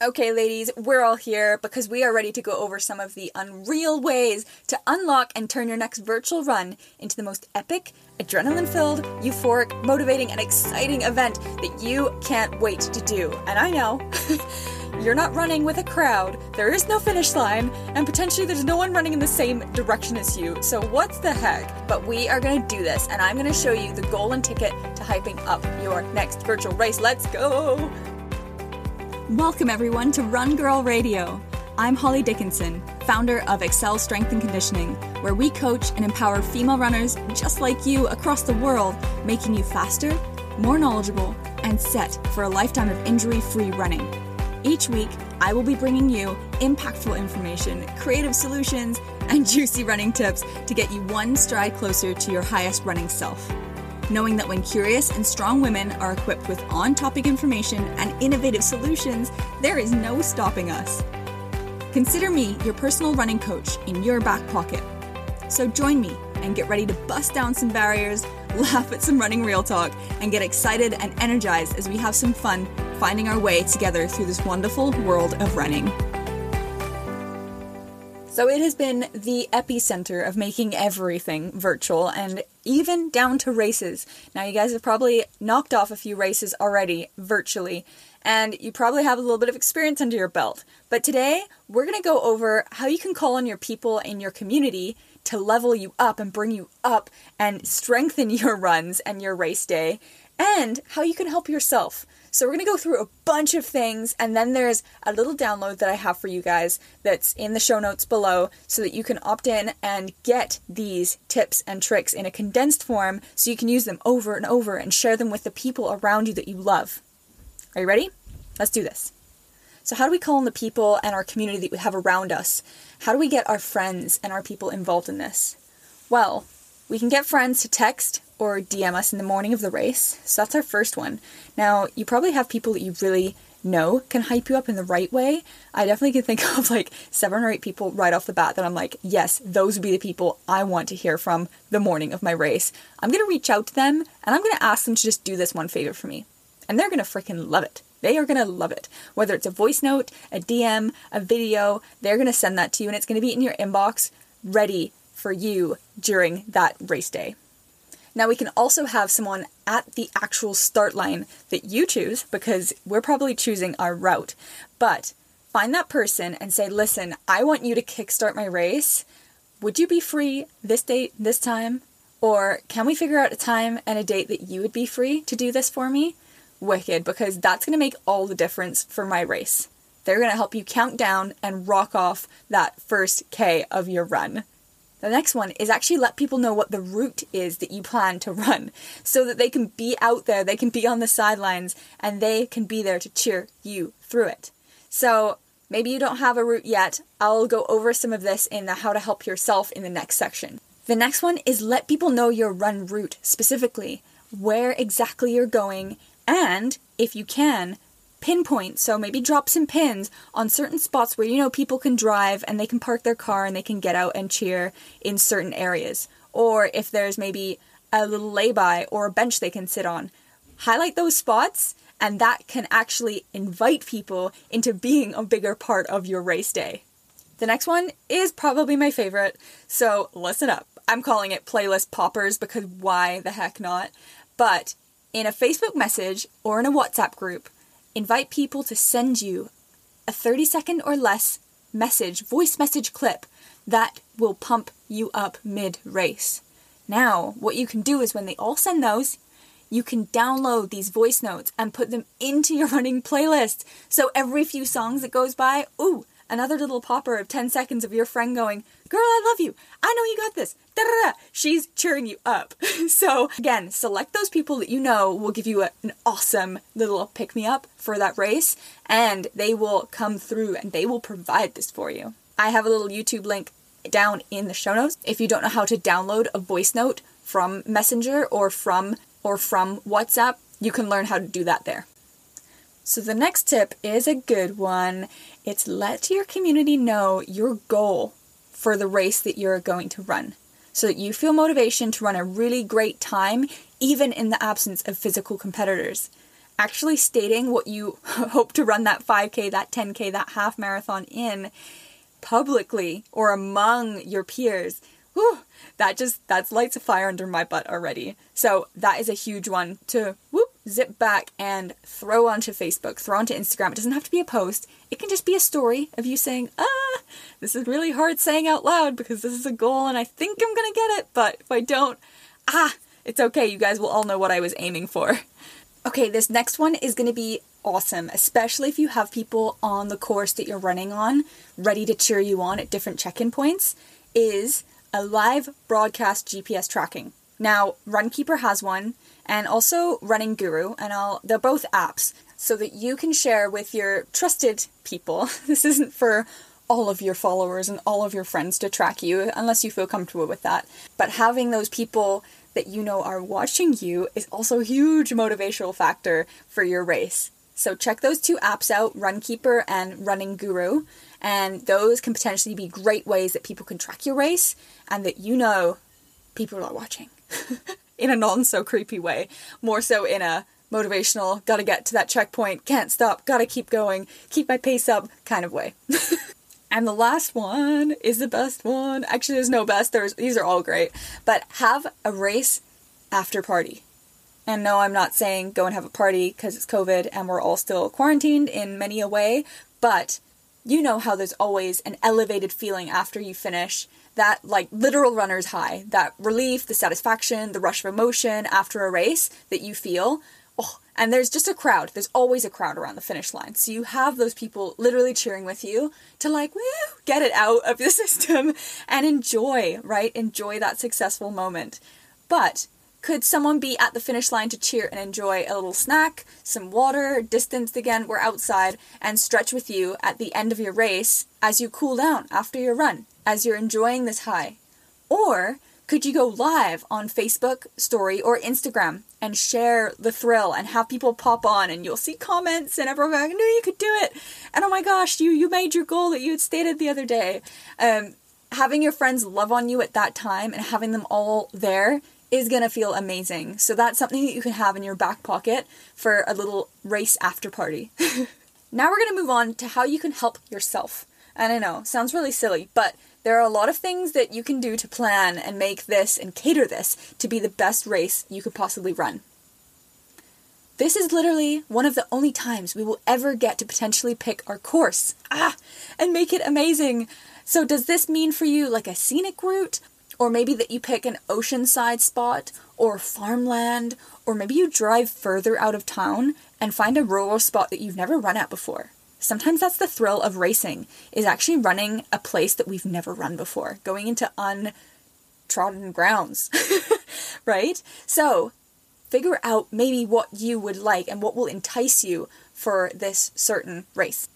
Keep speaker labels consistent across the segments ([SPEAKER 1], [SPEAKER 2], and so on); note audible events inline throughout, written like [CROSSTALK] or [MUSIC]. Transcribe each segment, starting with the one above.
[SPEAKER 1] Okay, ladies, we're all here because we are ready to go over some of the unreal ways to unlock and turn your next virtual run into the most epic, adrenaline filled, euphoric, motivating, and exciting event that you can't wait to do. And I know. [LAUGHS] You're not running with a crowd, there is no finish line, and potentially there's no one running in the same direction as you, so what's the heck? But we are gonna do this, and I'm gonna show you the golden ticket to hyping up your next virtual race. Let's go! Welcome, everyone, to Run Girl Radio. I'm Holly Dickinson, founder of Excel Strength and Conditioning, where we coach and empower female runners just like you across the world, making you faster, more knowledgeable, and set for a lifetime of injury free running. Each week, I will be bringing you impactful information, creative solutions, and [LAUGHS] juicy running tips to get you one stride closer to your highest running self knowing that when curious and strong women are equipped with on topic information and innovative solutions, there is no stopping us. Consider me your personal running coach in your back pocket. So join me and get ready to bust down some barriers, [LAUGHS] laugh at some running real talk, and get excited and energized as we have some fun finding our way together through this wonderful world of running. So it has been the epicenter of making everything virtual and even down to races. Now, you guys have probably knocked off a few races already virtually, and you probably have a little bit of experience under your belt. But today, we're going to go over how you can call on your people in your community to level you up and bring you up and strengthen [LAUGHS] your runs and your race day, and how you can help yourself. So we're going to go through a bunch of things and then there's a little download that I have for you guys that's in the show notes below so that you can opt in and get these tips and tricks in a condensed form so you can use them over and over and share them with the people around you that you love. Are you ready? Let's do this. So, how do we call on the people and our community that we have around us? How do we get our friends and our people involved in this? Well, we can get friends to text or DM us in the morning of the race. So that's our first one. Now, you probably have people that you really know can hype you up in the right way. I definitely can think [LAUGHS] of like seven or eight people right off the bat that I'm like, yes, those would be the people I want to hear from the morning of my race. I'm going to reach out to them and I'm going to ask them to just do this one favor for me. And they're going to freaking love it. They are going to love it. Whether it's a voice note, a DM, a video, they're going to send that to you and it's going to be in your inbox ready for you during that race day. Now, we can also have someone at the actual start line that you choose because we're probably choosing our route. But find that person and say, listen, I want you to kickstart my race. Would you be free this date, this time? Or can we figure out a time and a date that you would be free to do this for me? Wicked, because that's going to make all the difference for my race. They're going to help you count down and rock off that first K of your run. The next one is actually let people know what the route is that you plan to run so that they can be out there, they can be on the sidelines, and they can be there to cheer you through it. So maybe you don't have a route yet. I'll go over some of this in the how to help yourself in the next section. The next one is let people know your run route specifically, where exactly you're going, and if you can, pinpoint. So maybe drop some pins on certain spots where you know people can drive and they can park their car and they can get out and cheer in certain areas. Or if there's maybe a little lay-by or a bench they can sit on, highlight those spots and that can actually invite people into being a bigger part of your race day. The next one is probably my favorite, so listen up. I'm calling it playlist poppers because why the heck not? But in a Facebook message or in a WhatsApp group, invite people to send you a 30 second or less message, voice message clip that will pump you up mid race. Now, what you can do is when they all send those, you can download these voice notes and put them into your [LAUGHS] running playlist. So every few songs that goes by, ooh, another little popper of 10 seconds of your friend going, Girl, I love you. I know you got this. Da da da. She's cheering you up. [LAUGHS] so, again, select those people that you know will give you a, an awesome little pick me up for that race, and they will come through and they will provide this for you. I have a little YouTube link down in the show notes. If you don't know how to download a voice note from Messenger or from or from WhatsApp, you can learn how to do that there. So the next tip is a good one. It's let your community know your goal for the race that you're going to run so that you feel motivation to run a really great time even in the absence of physical competitors. Actually stating what you [LAUGHS] hope to run that 5k, that 10k, that half marathon in publicly or among your peers, whew, that just that's lights a fire under my butt already. So that is a huge one to whoop zip back and throw onto Facebook, throw onto Instagram. It doesn't have to be a post. It can just be a story of you saying, "Ah, this is really hard saying out loud because this is a goal and I think I'm to get it, but if I don't, ah, it's okay. You guys will all know what I was aiming for." Okay, this next one is to be awesome, especially if you have people on the course that you're running on ready to cheer you on at different check-in points is a live broadcast GPS tracking. Now, Runkeeper has one and also Running Guru and I'll they're both apps so that you can share with your trusted people. [LAUGHS] This isn't for all of your followers and all of your friends to track you unless you feel comfortable with that. But having those people that you know are watching you is also a huge motivational factor for your race. So check those two apps out, Runkeeper and Running Guru, and those can potentially be great ways that people can track your race and that you know people are watching [LAUGHS] in a non so creepy way, more so in a motivational, gotta get to that checkpoint, can't stop, gotta keep going, keep my pace up kind of way. [LAUGHS] and the last one is the best one. Actually, there's no best, there's these are all great, but have a race after party. And no, I'm not saying go and have a party because it's COVID and we're all still quarantined in many a way, but you know how there's always an elevated feeling after you finish that like literal runner's high, that relief, the satisfaction, the rush of emotion after a race that you feel. Oh, and there's just a crowd. There's always a crowd around the finish line. So you have those people literally cheering with you to like, woo, get it out of the [LAUGHS] system and enjoy, right? Enjoy that successful moment. But could someone be at the finish line to cheer and enjoy a little snack, some water, distanced again, we're outside, and stretch with you at the end of your race as you cool down after your run, as you're enjoying this high? Or could you go live on Facebook, story, or Instagram and share the thrill and have people pop on and you'll see comments and everyone going, knew you could do it. And oh my gosh, you, you made your goal that you had stated the other day. Um, having your friends love on you at that time and having them all there is going to feel amazing. So that's something that you can have in your back pocket for a little race after party. [LAUGHS] now we're going to move on to how you can help yourself. And I know, sounds really silly, but there are a lot of things that you can do to plan and make this and cater this to be the best race you could possibly run. This is literally one of the only times we will ever get to potentially pick our course. Ah, and make it amazing. So, does this mean for you like a scenic route or maybe that you pick an oceanside spot or farmland, or maybe you drive further out of town and find a rural spot that you've never run at before. Sometimes that's the thrill of racing, is actually running a place that we've never run before, going into untrodden grounds, [LAUGHS] right? So, figure out maybe what you would like and what will entice you for this certain race.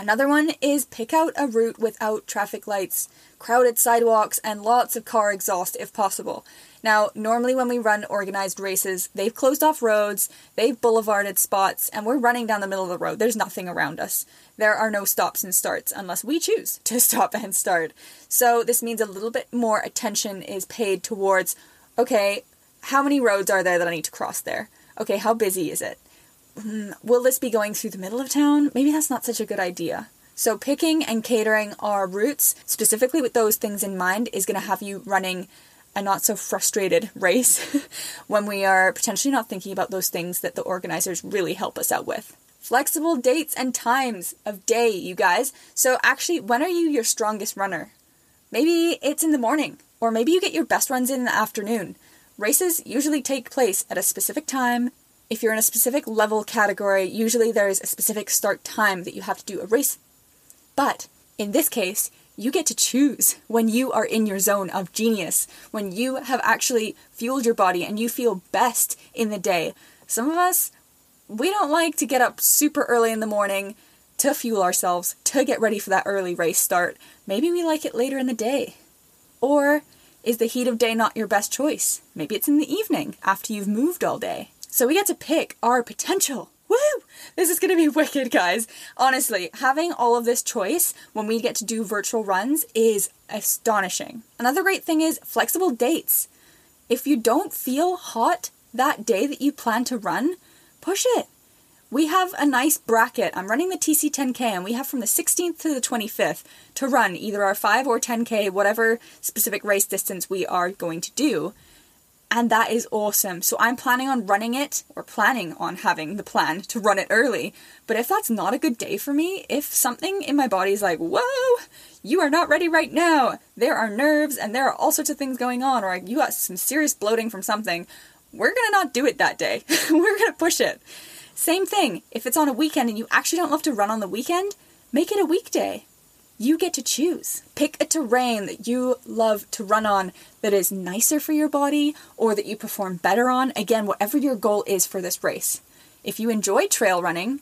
[SPEAKER 1] Another one is pick out a route without traffic lights, crowded sidewalks, and lots of car exhaust if possible. Now, normally when we run organized races, they've closed off roads, they've boulevarded spots, and we're running down the middle of the road. There's nothing around us. There are no stops and starts unless we choose [LAUGHS] to stop and start. So, this means a little bit more attention is paid towards okay, how many roads are there that I need to cross there? Okay, how busy is it? Hmm, will this be going through the middle of town? Maybe that's not such a good idea. So, picking and catering our routes, specifically with those things in mind, is going to have you running a not so frustrated [LAUGHS] race [LAUGHS] when we are potentially not thinking about those things that the organizers really help us out with. Flexible dates and times of day, you guys. So, actually, when are you your strongest runner? Maybe it's in the morning, or maybe you get your best runs in the afternoon. Races usually take place at a specific time if you're in a specific level category, usually there's a specific start time that you have to do a race. But In this case, you get to choose when you are in your zone of genius, when you have actually fueled your body and you feel best in the day. Some of us, we don't like to get up super early in the morning to fuel ourselves, to get ready for that early race start. Maybe we like it later in the day. Or is the heat of day not your best choice? Maybe it's in the evening after you've moved all day. So we get to pick our potential. Woo! This is gonna be [LAUGHS] wicked, guys. Honestly, having all of this choice when we get to do virtual runs is astonishing. Another great thing is flexible dates. If you don't feel hot that day that you plan to run, push it we have a nice bracket. I'm running the TC10K and we have from the 16th to the 25th to run either our 5 or 10K, whatever specific race distance we are going to do. And that is awesome. So I'm planning on running it, or planning on having the plan to run it early. But if that's not a good day for me, if something in my body is like, whoa, you are not ready right now, there are nerves and there are all sorts of things going on, or you got some serious bloating from something, we're gonna not do it that day. [LAUGHS] we're gonna push it. Same thing, if it's on a weekend and you actually don't love to run on the weekend, make it a weekday. You get to choose. Pick a terrain that you love to run on that is nicer for your body or that you perform better on. Again, whatever your goal is for this race. If you enjoy trail running,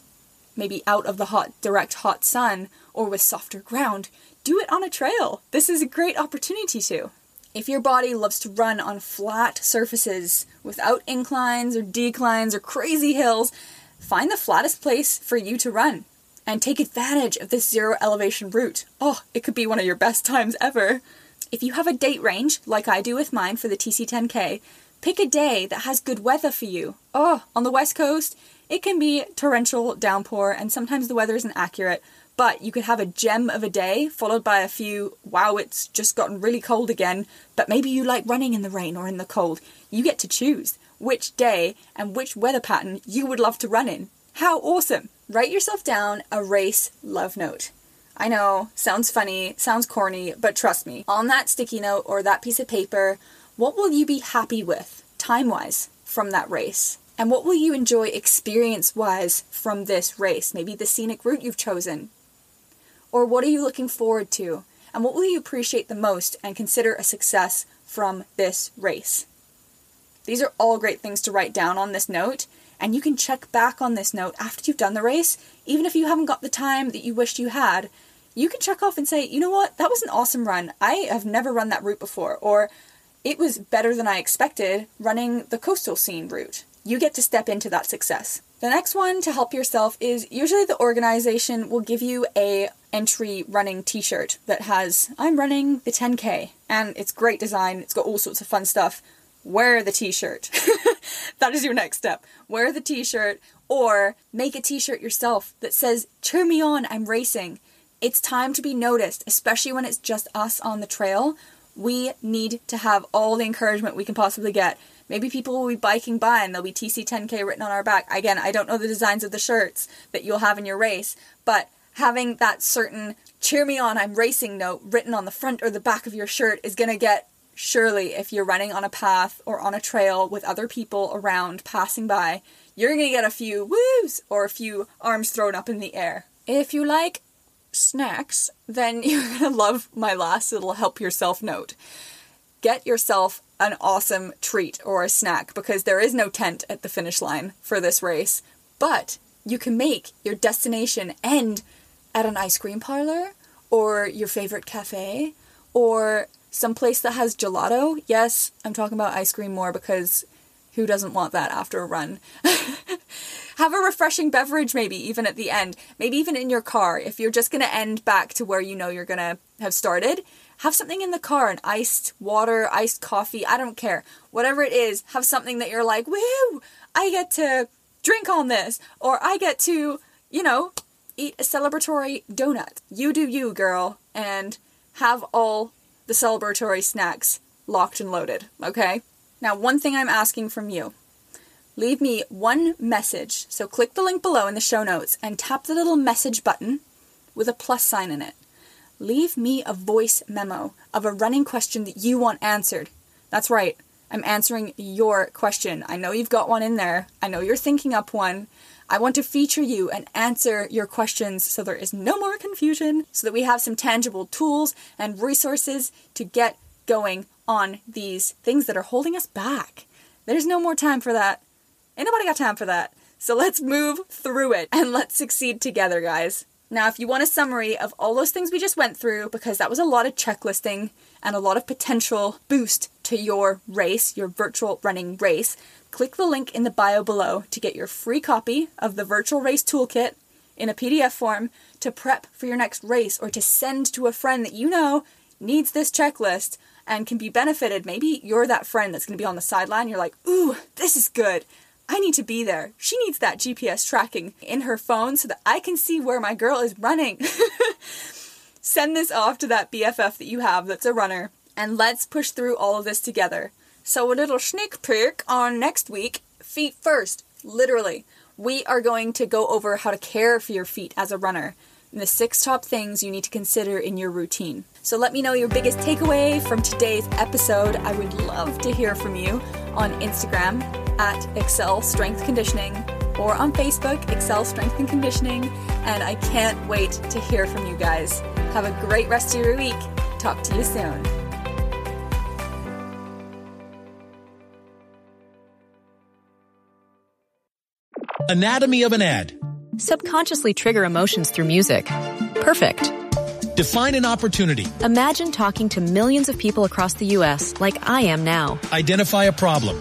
[SPEAKER 1] maybe out of the hot, direct hot sun or with softer ground, do it on a trail. This is a great opportunity to. If your body loves to run on flat surfaces without inclines or declines or crazy hills, find the flattest place for you to run and take advantage of this zero elevation route. Oh, it could be one of your best times ever. If you have a date range, like I do with mine for the TC10K, pick a day that has good weather for you. Oh, on the west coast, it can be torrential downpour and sometimes the weather isn't accurate, but you could have a gem of a day followed by a few, wow, it's just gotten really cold again, but maybe you like running in the rain or in the cold. You get to choose which day and which weather pattern you would love to run in. How awesome! Write yourself down a race love note. I know, sounds funny, sounds corny, but trust me, on that sticky note or that piece of paper, what will you be happy with, time wise, from that race? And what will you enjoy experience wise from this race? Maybe the scenic route you've chosen. Or what are you looking forward to? And what will you appreciate the most and consider a success from this race? These are all great things to write down on this note, and you can check back on this note after you've done the race, even if you haven't got the time that you wished you had. You can check off and say, you know what, that was an awesome run. I have never run that route before, or it was better than I expected running the coastal scene route. You get to step into that success. The next one to help yourself is usually the organization will give you a entry running t-shirt that has I'm running the 10k and it's great design, it's got all sorts of fun stuff wear the t-shirt. [LAUGHS] [LAUGHS] that is your next step. Wear the t-shirt or make a t-shirt yourself that says, cheer me on, I'm racing. It's time to be noticed, especially when it's just us on the trail. We need to have all the encouragement we can possibly get. Maybe people will be biking by and there'll be TC10K written on our back. Again, I don't know the designs of the shirts that you'll have in your race, but having that certain cheer me on, I'm racing note written on the front or the back of your shirt is going to get surely if you're running on a path or on a trail with other people around passing by, you're going to get a few woos or a few arms thrown up in the air. If you like snacks, then [LAUGHS] you're going to love my last little help yourself note. Get yourself an awesome treat or a snack because there is no tent at the finish line for this race, but you can make your destination end at an ice cream parlor or your favorite cafe or some place that has gelato. Yes, I'm talking about ice cream more because who doesn't want that after a run? [LAUGHS] have a refreshing beverage maybe even at the end. Maybe even in your car if you're just going to end back to where you know you're going to have started. Have something in the car, an iced water, iced coffee, I don't care. Whatever it is, have something that you're like, "Woo! I get to drink on this." Or I get to, you know, eat a celebratory donut. You do you, girl, and have all the celebratory snacks locked and loaded, okay? Now, one thing I'm asking from you leave me one message. So click the link below in the show notes and tap the little message button with a plus sign in it. Leave me a voice memo of a running question that you want answered. That's right, I'm answering your question. I know you've got one in there. I know you're thinking up one. I want to feature you and answer your questions so there is no more confusion, so that we have some tangible tools and resources to get going on these things that are holding us back. There's no more time for that. Ain't nobody got time for that. So let's move through it and let's succeed together, guys. Now, if you want a summary of all those things we just went through, because that was a lot of checklisting and a lot of potential boost to your race, your virtual running race, click the link in the bio below to get your free copy of the Virtual Race Toolkit in a PDF form to prep for your next race or to send to a friend that you know needs this checklist and can be benefited. Maybe you're that friend that's going to be on the sideline. You're like, ooh, this is good. I need to be there. She needs that GPS tracking in her phone so that I can see where my girl is running. [LAUGHS] Send this off to that BFF that you have that's a runner, and let's push through all of this together. So, a little sneak peek on next week feet first, literally. We are going to go over how to care for your feet as a runner and the six top things you need to consider in your routine. So let me know your biggest takeaway from today's episode. I would love to hear from you on Instagram at Excel Strength Conditioning or on Facebook, Excel Strength and Conditioning. And I can't wait to hear from you guys. Have a great rest of your week. Talk to you soon.
[SPEAKER 2] Anatomy of an ad.
[SPEAKER 3] Subconsciously trigger emotions through music. Perfect.
[SPEAKER 2] Define an opportunity.
[SPEAKER 3] Imagine talking to millions of people across the U.S. like I am now.
[SPEAKER 2] Identify a problem.